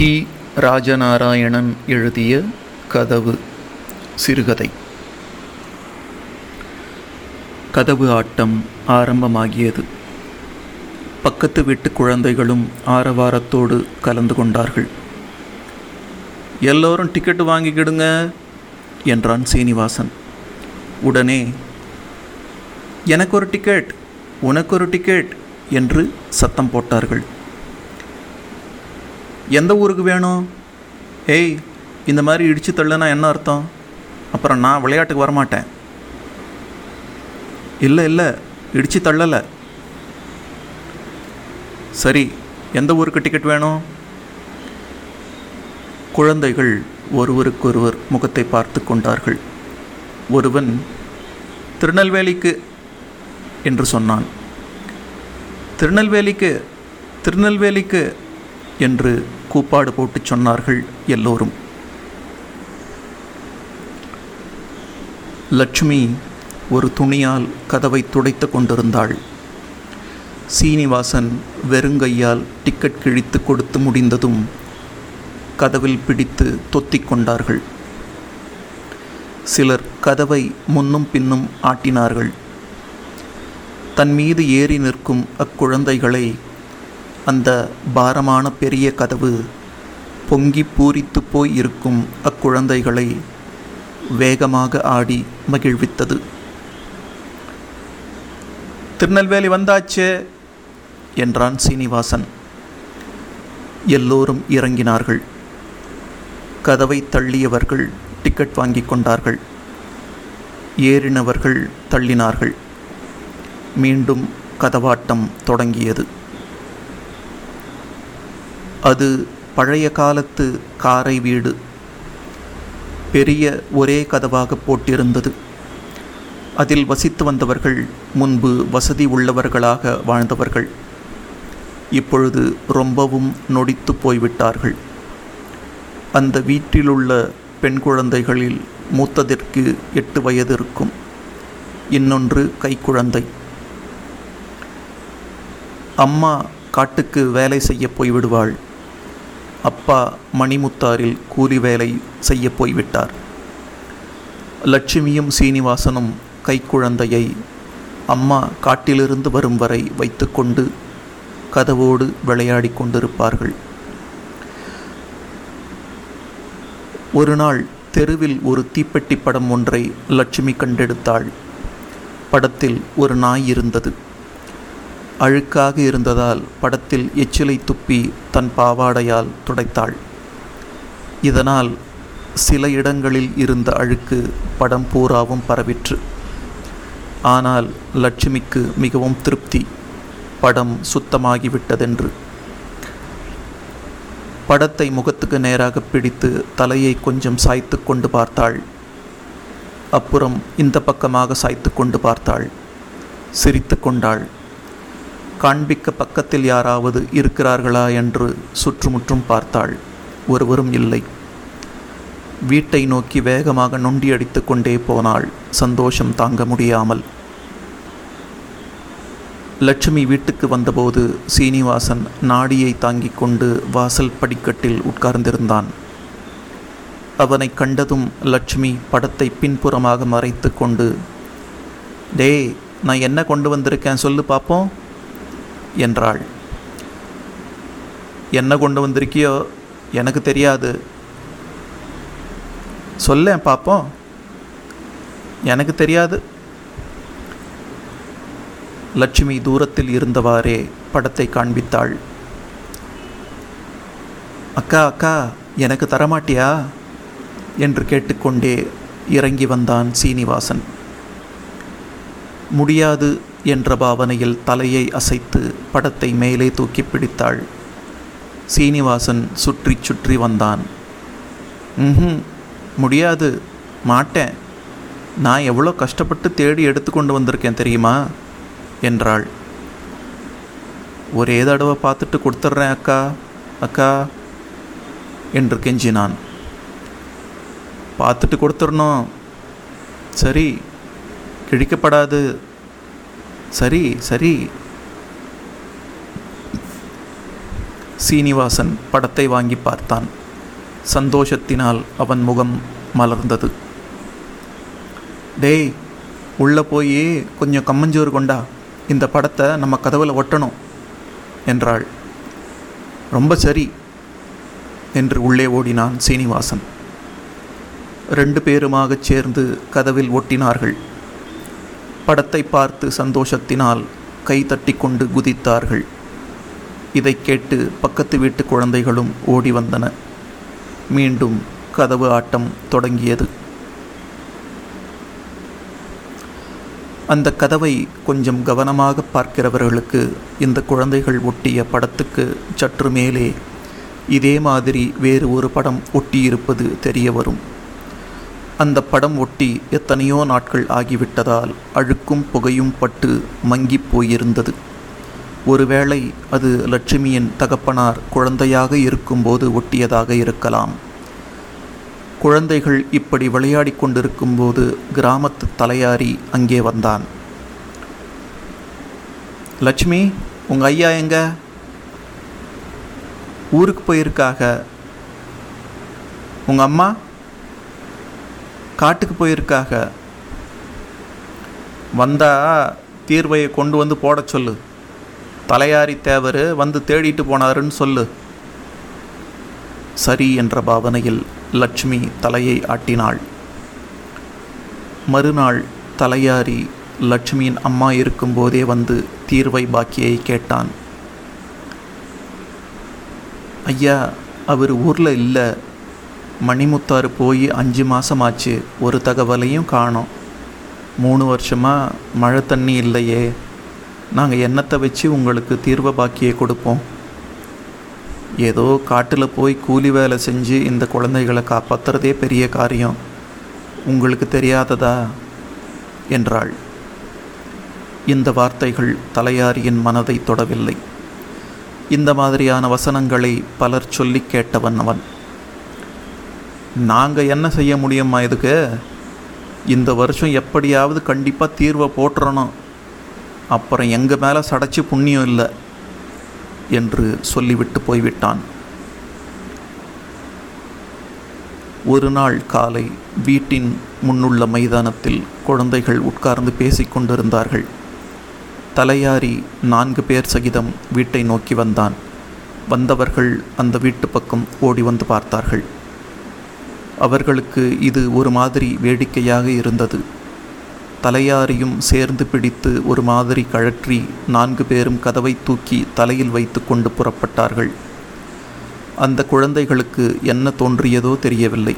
கி. ராஜநாராயணன் எழுதிய கதவு சிறுகதை. கதவு ஆட்டம் ஆரம்பமாகியது. பக்கத்து வீட்டு குழந்தைகளும் ஆரவாரத்தோடு கலந்து கொண்டார்கள். எல்லோரும் டிக்கெட் வாங்கிக்கிடுங்க என்றான் சீனிவாசன். உடனே எனக்கு ஒரு டிக்கெட் உனக்கு ஒரு டிக்கெட் என்று சத்தம் போட்டார்கள். எந்த ஊருக்கு வேணும்? ஏய் இந்த மாதிரி இடித்து தள்ளுனா என்ன அர்த்தம்? அப்புறம் நான் விளையாட்டுக்கு வரமாட்டேன். இல்லை இல்லை இடித்து தள்ளலை. சரி எந்த ஊருக்கு டிக்கெட் வேணும்? குழந்தைகள் ஒருவருக்கொருவர் முகத்தை பார்த்து கொண்டார்கள். ஒருவன் திருநெல்வேலிக்கு என்று சொன்னான். திருநெல்வேலிக்கு திருநெல்வேலிக்கு என்று கூப்பாடு போட்டு சொன்னார்கள் எல்லோரும். லட்சுமி ஒரு துணியால் கதவை துடைத்து கொண்டிருந்தாள். சீனிவாசன் வெறுங்கையால் டிக்கெட் கிழித்து கொடுத்து முடிந்ததும் கதவில் பிடித்து தொத்திக் கொண்டார்கள். சிலர் கதவை முன்னும் பின்னும் ஆட்டினார்கள். தன் மீது ஏறி நிற்கும் அக்குழந்தைகளை அந்த பாரமான பெரிய கதவு பொங்கி பூரித்து போய் இருக்கும் அக்குழந்தைகளை வேகமாக ஆடி மகிழ்வித்தது. திருநெல்வேலி வந்தாச்சு என்றான் சீனிவாசன். எல்லோரும் இறங்கினார்கள். கதவை தள்ளியவர்கள் டிக்கெட் வாங்கி கொண்டார்கள். ஏறினவர்கள் தள்ளினார்கள். மீண்டும் கதவாட்டம் தொடங்கியது. அது பழைய காலத்து காரை வீடு. பெரிய ஒரே கதவாக போட்டிருந்தது. அதில் வசித்து வந்தவர்கள் முன்பு வசதி உள்ளவர்களாக வாழ்ந்தவர்கள். இப்பொழுது ரொம்பவும் நொடித்து போய்விட்டார்கள். அந்த வீட்டிலுள்ள பெண் குழந்தைகளில் மூத்ததிற்கு எட்டு வயது இருக்கும். இன்னொன்று கைக்குழந்தை அம்மா காட்டுக்கு வேலை செய்ய போய்விடுவாள். அப்பா மணிமுத்தாரில் கூலி வேலை செய்ய போய்விட்டார். லட்சுமியும் சீனிவாசனும் கைக்குழந்தையை அம்மா காட்டிலிருந்து வரும் வரை வைத்துக்கொண்டு கதவோடு விளையாடி கொண்டிருப்பார்கள். ஒரு நாள் தெருவில் ஒரு தீப்பெட்டி படம் ஒன்றை லட்சுமி கண்டெடுத்தாள். படத்தில் ஒரு நாய் இருந்தது. அழுக்காக இருந்ததால் படத்தில் எச்சிலை துப்பி தன் பாவாடையால் துடைத்தாள். இதனால் சில இடங்களில் இருந்த அழுக்கு படம் பூராவும் பரவிற்று. ஆனால் லட்சுமிக்கு மிகவும் திருப்தி. படம் சுத்தமாகிவிட்டதென்று. படத்தை முகத்துக்கு நேராக பிடித்து தலையை கொஞ்சம் சாய்த்து கொண்டு பார்த்தாள். அப்புறம் இந்த பக்கமாக சாய்த்து கொண்டு பார்த்தாள். சிரித்து கொண்டாள். காண்பிக்க பக்கத்தில் யாராவது இருக்கிறார்களா என்று சுற்றுமுற்றும் பார்த்தாள். ஒருவரும் இல்லை. வீட்டை நோக்கி வேகமாக நொண்டியடித்து கொண்டே போனாள். சந்தோஷம் தாங்க முடியாமல். லட்சுமி வீட்டுக்கு வந்தபோது சீனிவாசன் நாடியை தாங்கிக் கொண்டு வாசல் படிக்கட்டில் உட்கார்ந்திருந்தான். அவனை கண்டதும் லட்சுமி படத்தை பின்புறமாக மறைத்து கொண்டு டேய் நான் என்ன கொண்டு வந்திருக்கேன் சொல்லு பார்ப்போம் என்றாள். என்ன கொண்டு வந்திருக்கியோ எனக்கு தெரியாது. சொல்லேன் பார்ப்போம் எனக்கு தெரியாது. லட்சுமி தூரத்தில் இருந்தவாறே படத்தை காண்பித்தாள். அக்கா அக்கா எனக்கு தரமாட்டியா? என்று கேட்டுக்கொண்டே இறங்கி வந்தான் சீனிவாசன். முடியாது என்ற பாவனையில் தலையை அசைத்து படத்தை மேலே தூக்கி பிடித்தாள். சீனிவாசன் சுற்றி சுற்றி வந்தான். ம் முடியாது. மாட்டேன். நான் எவ்வளோ கஷ்டப்பட்டு தேடி எடுத்து கொண்டு வந்திருக்கேன் தெரியுமா? என்றாள். ஒரே தடவை பார்த்துட்டு கொடுத்துட்றேன் அக்கா. அக்கா என்று கெஞ்சினான். பார்த்துட்டு கொடுத்துடணும். சரி கிழிக்கப்படாது. சரி சரி. சீனிவாசன் படத்தை வாங்கி பார்த்தான். சந்தோஷத்தினால் அவன் முகம் மலர்ந்தது. டேய் உள்ளே போய் கொஞ்சம் கம்மஞ்சோறு கொண்டா. இந்த படத்தை நம்ம கதவில் ஒட்டணும் என்றாள். ரொம்ப சரி என்று உள்ளே ஓடினான் சீனிவாசன். ரெண்டு பேருமாகச் சேர்ந்து கதவில் ஒட்டினார்கள். படத்தை பார்த்து சந்தோஷத்தினால் கை தட்டி கொண்டு குதித்தார்கள். இதை கேட்டு பக்கத்து வீட்டு குழந்தைகளும் ஓடி வந்தன. மீண்டும் கதவு ஆட்டம் தொடங்கியது. அந்த கதவை கொஞ்சம் கவனமாக பார்க்கிறவர்களுக்கு இந்த குழந்தைகள் ஒட்டிய படத்துக்கு சற்று மேலே இதே மாதிரி வேறு ஒரு படம் ஒட்டியிருப்பது தெரிய வரும். அந்த படம் ஒட்டி எத்தனையோ நாட்கள் ஆகிவிட்டதால் அழுக்கும் புகையும் பட்டு மங்கிப் போயிருந்தது. ஒருவேளை அது லட்சுமியின் தகப்பனார் குழந்தையாக இருக்கும்போது ஒட்டியதாக இருக்கலாம். குழந்தைகள் இப்படி விளையாடி கொண்டிருக்கும்போது கிராமத்து தலையாரி அங்கே வந்தான். லட்சுமி உங்கள் ஐயா எங்க? ஊருக்கு போயிருக்காக. உங்கள் அம்மா? காட்டுக்கு போயிருக்காக. வந்தா தீர்வையை கொண்டு வந்து போட சொல்லு. தலையாரி தேவர் வந்து தேடிட்டு போனாருன்னு சொல்லு. சரி என்ற பாவனையில் லட்சுமி தலையை ஆட்டினாள். மறுநாள் தலையாரி லட்சுமியின் அம்மா இருக்கும்போதே வந்து தீர்வை பாக்கியை கேட்டான். ஐயா அவர் ஊரில் இல்லை. மணிமுத்தாறு போய் அஞ்சு மாதமாச்சு ஒரு தகவலையும் காணோம். மூணு வருஷமாக மழை தண்ணி இல்லையே. நாங்கள் எண்ணத்தை வச்சு உங்களுக்கு தீர்வை பாக்கியை கொடுப்போம். ஏதோ காட்டில் போய் கூலி வேலை செஞ்சு இந்த குழந்தைகளை காப்பாற்றுறதே பெரிய காரியம். உங்களுக்கு தெரியாததா? என்றாள். இந்த வார்த்தைகள் தலையாரியின் மனதை தொடவில்லை. இந்த மாதிரியான வசனங்களை பலர் சொல்லி கேட்டவன் அவன். நாங்கள் என்ன செய்ய முடியுமா இதுக்கு? இந்த வருஷம் எப்படியாவது கண்டிப்பாக தீர்வை போட்டுறணும் அப்புறம் எங்கள் மேலே சடைச்சி புண்ணியம் இல்லை என்று சொல்லிவிட்டு போய்விட்டான். ஒரு நாள் காலை வீட்டின் முன்னுள்ள மைதானத்தில் குழந்தைகள் உட்கார்ந்து பேசிக்கொண்டிருந்தார்கள் தலையாரி நான்கு பேர் சகிதம் வீட்டை நோக்கி வந்தான். வந்தவர்கள் அந்த வீட்டு பக்கம் ஓடி வந்து பார்த்தார்கள். அவர்களுக்கு இது ஒரு மாதிரி வேடிக்கையாக இருந்தது. தலையாரியும் சேர்ந்து பிடித்து ஒரு மாதிரி கழற்றி நான்கு பேரும் கதவை தூக்கி தலையில் வைத்து கொண்டு புறப்பட்டார்கள். அந்த குழந்தைகளுக்கு என்ன தோன்றியதோ தெரியவில்லை.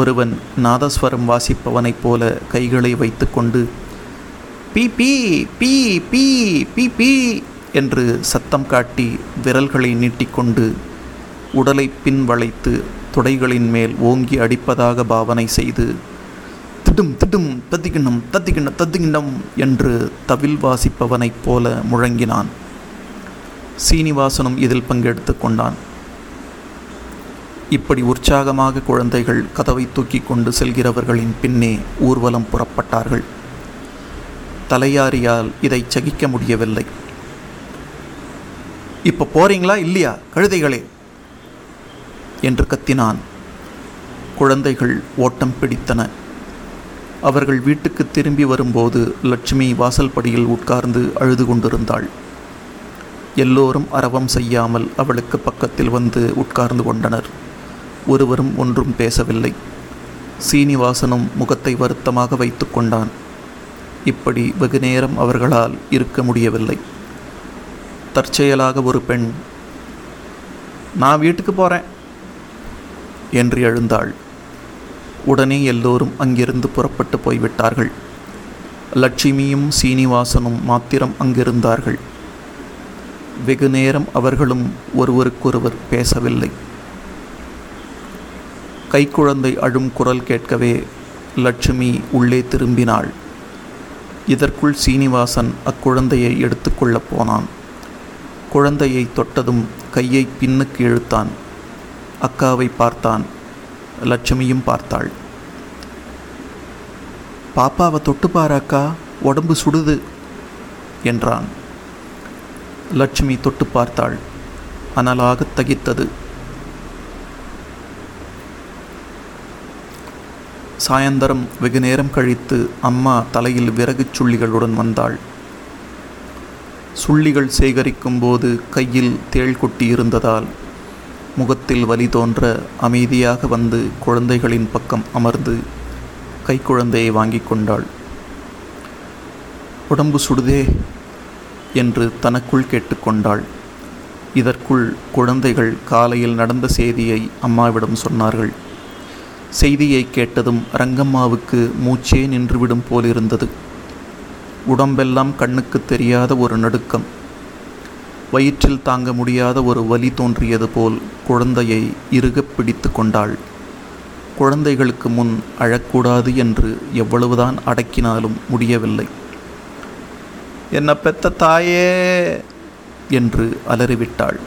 ஒருவன் நாதஸ்வரம் வாசிப்பவனைப் போல கைகளை வைத்துக்கொண்டு பி பி பி பி பி பி என்று சத்தம் காட்டி விரல்களை நீட்டிக்கொண்டு உடலை பின் வளைத்து துடைகளின் மேல் ஓங்கி அடிப்பதாக பாவனை செய்து திடும் திடும் தத்திக்கிண்ணம் தத்திக்கிண்ண தத்திக்கிண்ணம் என்று தவில் வாசிப்பவனைப் போல முழங்கினான். சீனிவாசனும் இதில் பங்கெடுத்து கொண்டான். இப்படி உற்சாகமாக குழந்தைகள் கதவை தூக்கி கொண்டு செல்கிறவர்களின் பின்னே ஊர்வலம் புறப்பட்டார்கள். தலையாரியால் இதை சகிக்க முடியவில்லை. இப்போ போறீங்களா இல்லையா கழுதைகளே? என்று கத்தினான். குழந்தைகள் ஓட்டம் பிடித்தன. அவர்கள் வீட்டுக்கு திரும்பி வரும்போது லட்சுமி வாசல் படியில் உட்கார்ந்து அழுது கொண்டிருந்தாள். எல்லோரும் அரவம் செய்யாமல் அவளுக்கு பக்கத்தில் வந்து உட்கார்ந்து கொண்டனர். ஒருவரும் ஒன்றும் பேசவில்லை. சீனிவாசனும் முகத்தை வருத்தமாக வைத்து கொண்டான். இப்படி வெகு நேரம் அவர்களால் இருக்க முடியவில்லை. தற்செயலாக ஒரு பெண் நான் வீட்டுக்கு போகிறேன் என்று எழுந்தாள். உடனே எல்லோரும் அங்கிருந்து புறப்பட்டு போய்விட்டார்கள். லட்சுமியும் சீனிவாசனும் மாத்திரம் அங்கிருந்தார்கள். வெகு நேரம் அவர்களும் ஒருவருக்கொருவர் பேசவில்லை. கைக்குழந்தை அழும் குரல் கேட்கவே லட்சுமி உள்ளே திரும்பினாள். இதற்குள் சீனிவாசன் அக்குழந்தையை எடுத்துக்கொள்ளப் போனான். குழந்தையை தொட்டதும் கையை பின்னுக்கு இழுத்தான். அக்காவை பார்த்தான். லட்சுமியும் பார்த்தாள். பாப்பாவை தொட்டு அக்கா உடம்பு சுடுது என்றான். லட்சுமி தொட்டு பார்த்தாள். அனலாகத் தகித்தது. சாயந்தரம் வெகு நேரம் கழித்து அம்மா தலையில் விறகுச் சுள்ளிகளுடன் வந்தாள். சுள்ளிகள் சேகரிக்கும் போது கையில் தேள் கொட்டி இருந்ததால் முகத்தில் வலி தோன்ற அமைதியாக வந்து குழந்தைகளின் பக்கம் அமர்ந்து கைக்குழந்தையை வாங்கி கொண்டாள். உடம்பு சுடுதே என்று தனக்குள் கேட்டுக்கொண்டாள் இதற்குள் குழந்தைகள் காலையில் நடந்த செய்தியை அம்மாவிடம் சொன்னார்கள். செய்தியை கேட்டதும் ரங்கம்மாவுக்கு மூச்சே நின்றுவிடும் போலிருந்தது. உடம்பெல்லாம் கண்ணுக்கு தெரியாத ஒரு நடுக்கம். வயிற்றில் தாங்க முடியாத ஒரு வலி தோன்றியது போல் குழந்தையை இறுகப் பிடித்து கொண்டாள். குழந்தைகளுக்கு முன் அழக்கூடாது என்று எவ்வளவுதான் அடக்கினாலும் முடியவில்லை. என்ன பெத்த தாயே! என்று அலறிவிட்டாள்.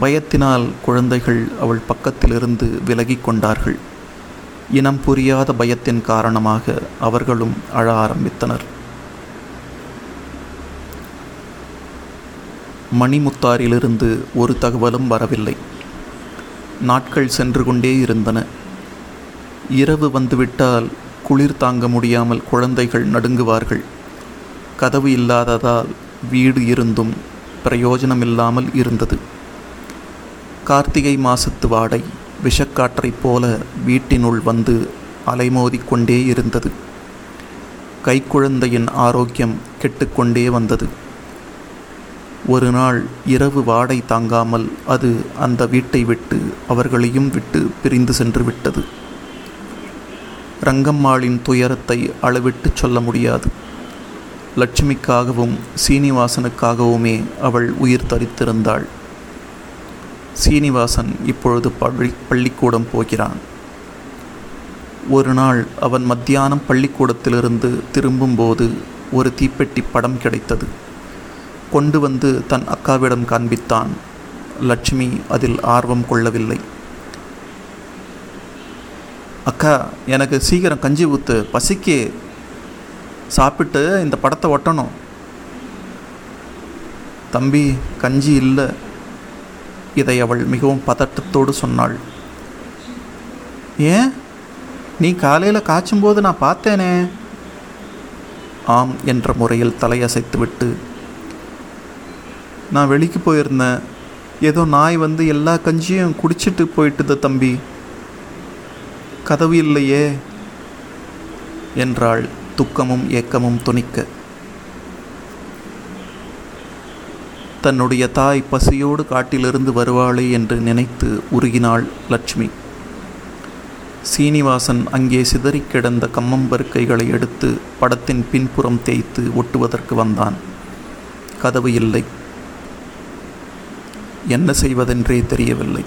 பயத்தினால் குழந்தைகள் அவள் பக்கத்திலிருந்து விலகிக் கொண்டார்கள். இனம் புரியாத பயத்தின் காரணமாக அவர்களும் அழ ஆரம்பித்தனர். மணிமுத்தாரிலிருந்து ஒரு தகவலும் வரவில்லை. நாட்கள் சென்று கொண்டே இருந்தன. இரவு வந்துவிட்டால் குளிர் தாங்க முடியாமல் குழந்தைகள் நடுங்குவார்கள். கதவு இல்லாததால் வீடு இருந்தும் பிரயோஜனமில்லாமல் இருந்தது. கார்த்திகை மாசத்து வாடை விஷக்காற்றைப் போல வீட்டினுள் வந்து அலைமோதிக்கொண்டே இருந்தது. கைக்குழந்தையின் ஆரோக்கியம் கெட்டுக்கொண்டே வந்தது. ஒரு நாள் இரவு வாடை தாங்காமல் அது அந்த வீட்டை விட்டு அவர்களையும் விட்டு பிரிந்து சென்று விட்டது. ரங்கம்மாளின் துயரத்தை அளவிட்டு சொல்ல முடியாது. லட்சுமிக்காகவும் சீனிவாசனுக்காகவுமே அவள் உயிர் தரித்திருந்தாள். சீனிவாசன் இப்பொழுது பள்ளி பள்ளிக்கூடம் போகிறான். ஒரு நாள் அவன் மத்தியானம் பள்ளிக்கூடத்திலிருந்து திரும்பும்போது ஒரு தீப்பெட்டி படம் கிடைத்தது. கொண்டு வந்து தன் அக்காவிடம் காண்பித்தான். லட்சுமி அதில் ஆர்வம் கொள்ளவில்லை. அக்கா எனக்கு சீக்கிரம் கஞ்சி ஊத்து. பசிக்கு. சாப்பிட்டு இந்த படத்தை ஒட்டணும். தம்பி கஞ்சி இல்லை. இதை அவள் மிகவும் பதட்டத்தோடு சொன்னாள். ஏன்? நீ காலையில் காய்ச்சும்போது நான் பார்த்தேனே. ஆம் என்ற முறையில் தலையசைத்துவிட்டு நான் வெளிக்கு போயிருந்தேன். ஏதோ நாய் வந்து எல்லா கஞ்சியும் குடிச்சிட்டு போயிட்டுது தம்பி. கதவு இல்லையே என்றாள் துக்கமும் ஏக்கமும் துணிக்க. தன்னுடைய தாய் பசியோடு காட்டிலிருந்து வருவாளே என்று நினைத்து உருகினாள் லட்சுமி. சீனிவாசன் அங்கே சிதறி கிடந்த கம்மம்பருக்கைகளை எடுத்து படத்தின் பின்புறம் தேய்த்து ஒட்டுவதற்கு வந்தான். கதவு இல்லை. என்ன செய்வதென்றே தெரியவில்லை.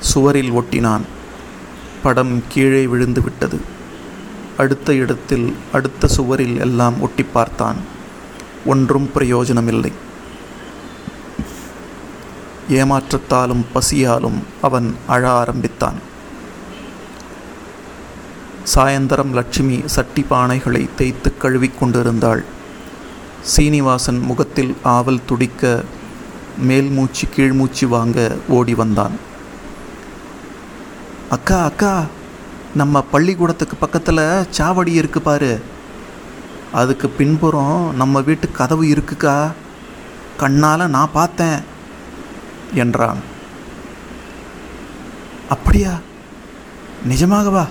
சுவரில் ஒட்டினான். படம் கீழே விழுந்து விட்டது. அடுத்த இடத்தில் அடுத்த சுவரில் எல்லாம் ஒட்டி பார்த்தான். ஒன்றும் பிரயோஜனமில்லை. ஏமாற்றத்தாலும் பசியாலும் அவன் அழ ஆரம்பித்தான். சாயந்தரம் லட்சுமி சட்டி பானைகளை தேய்த்து கழுவிக் கொண்டிருந்தாள். சீனிவாசன் முகத்தில் ஆவல் துடிக்க மேல் மூச்சு கீழ் மூச்சு வாங்க ஓடி வந்தான். அக்கா அக்கா நம்ம பள்ளிக்கூடத்துக்கு பக்கத்தில் சாவடி இருக்கு பாரு. அதுக்கு பின்புறம் நம்ம வீட்டு கதவு இருக்குக்கா. கண்ணால் நான் பார்த்தேன் என்றான். அப்படியா? நிஜமாகவா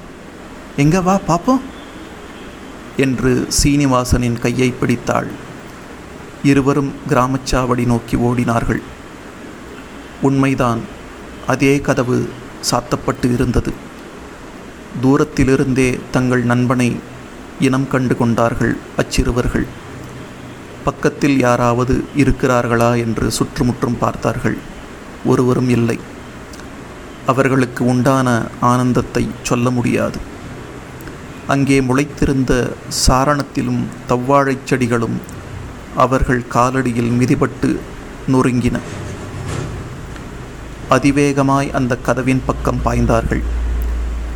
எங்கே வா பார்ப்போம் என்று சீனிவாசனின் கையை பிடித்தாள். இருவரும் கிராமச்சாவடி நோக்கி ஓடினார்கள். உண்மைதான் அதே கதவு சாத்தப்பட்டு இருந்தது. தூரத்திலிருந்தே தங்கள் நண்பனை இனம் கண்டு கொண்டார்கள் அச்சிறுவர்கள். பக்கத்தில் யாராவது இருக்கிறார்களா என்று சுற்றுமுற்றும் பார்த்தார்கள். ஒருவரும் இல்லை. அவர்களுக்கு உண்டான ஆனந்தத்தை சொல்ல முடியாது. அங்கே முளைத்திருந்த சாரணத்திலும் தவ்வாழைச் செடிகளும் அவர்கள் காலடியில் மிதிபட்டு நொறுங்கின. அதிவேகமாய் அந்த கதவின் பக்கம் பாய்ந்தார்கள்.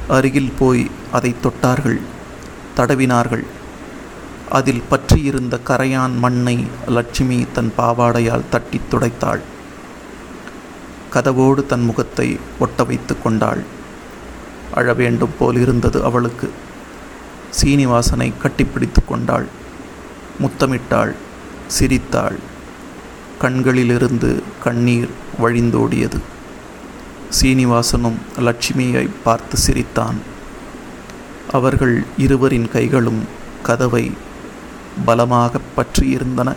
அருகில் போய் அதை தொட்டார்கள். தடவினார்கள். அதில் பற்றியிருந்த கரையான் மண்ணை லட்சுமி தன் பாவாடையால் தட்டி துடைத்தாள். கதவோடு தன் முகத்தை ஒட்ட வைத்து கொண்டாள். அழ வேண்டும் போல் இருந்தது அவளுக்கு. சீனிவாசனை கட்டிப்பிடித்து கொண்டாள். முத்தமிட்டாள். சிரித்தாள். கண்களிலிருந்து கண்ணீர் வழிந்தோடியது. சீனிவாசனும் லட்சுமியை பார்த்து சிரித்தான். அவர்கள் இருவரின் கைகளும் கதவை பலமாக பற்றியிருந்தன.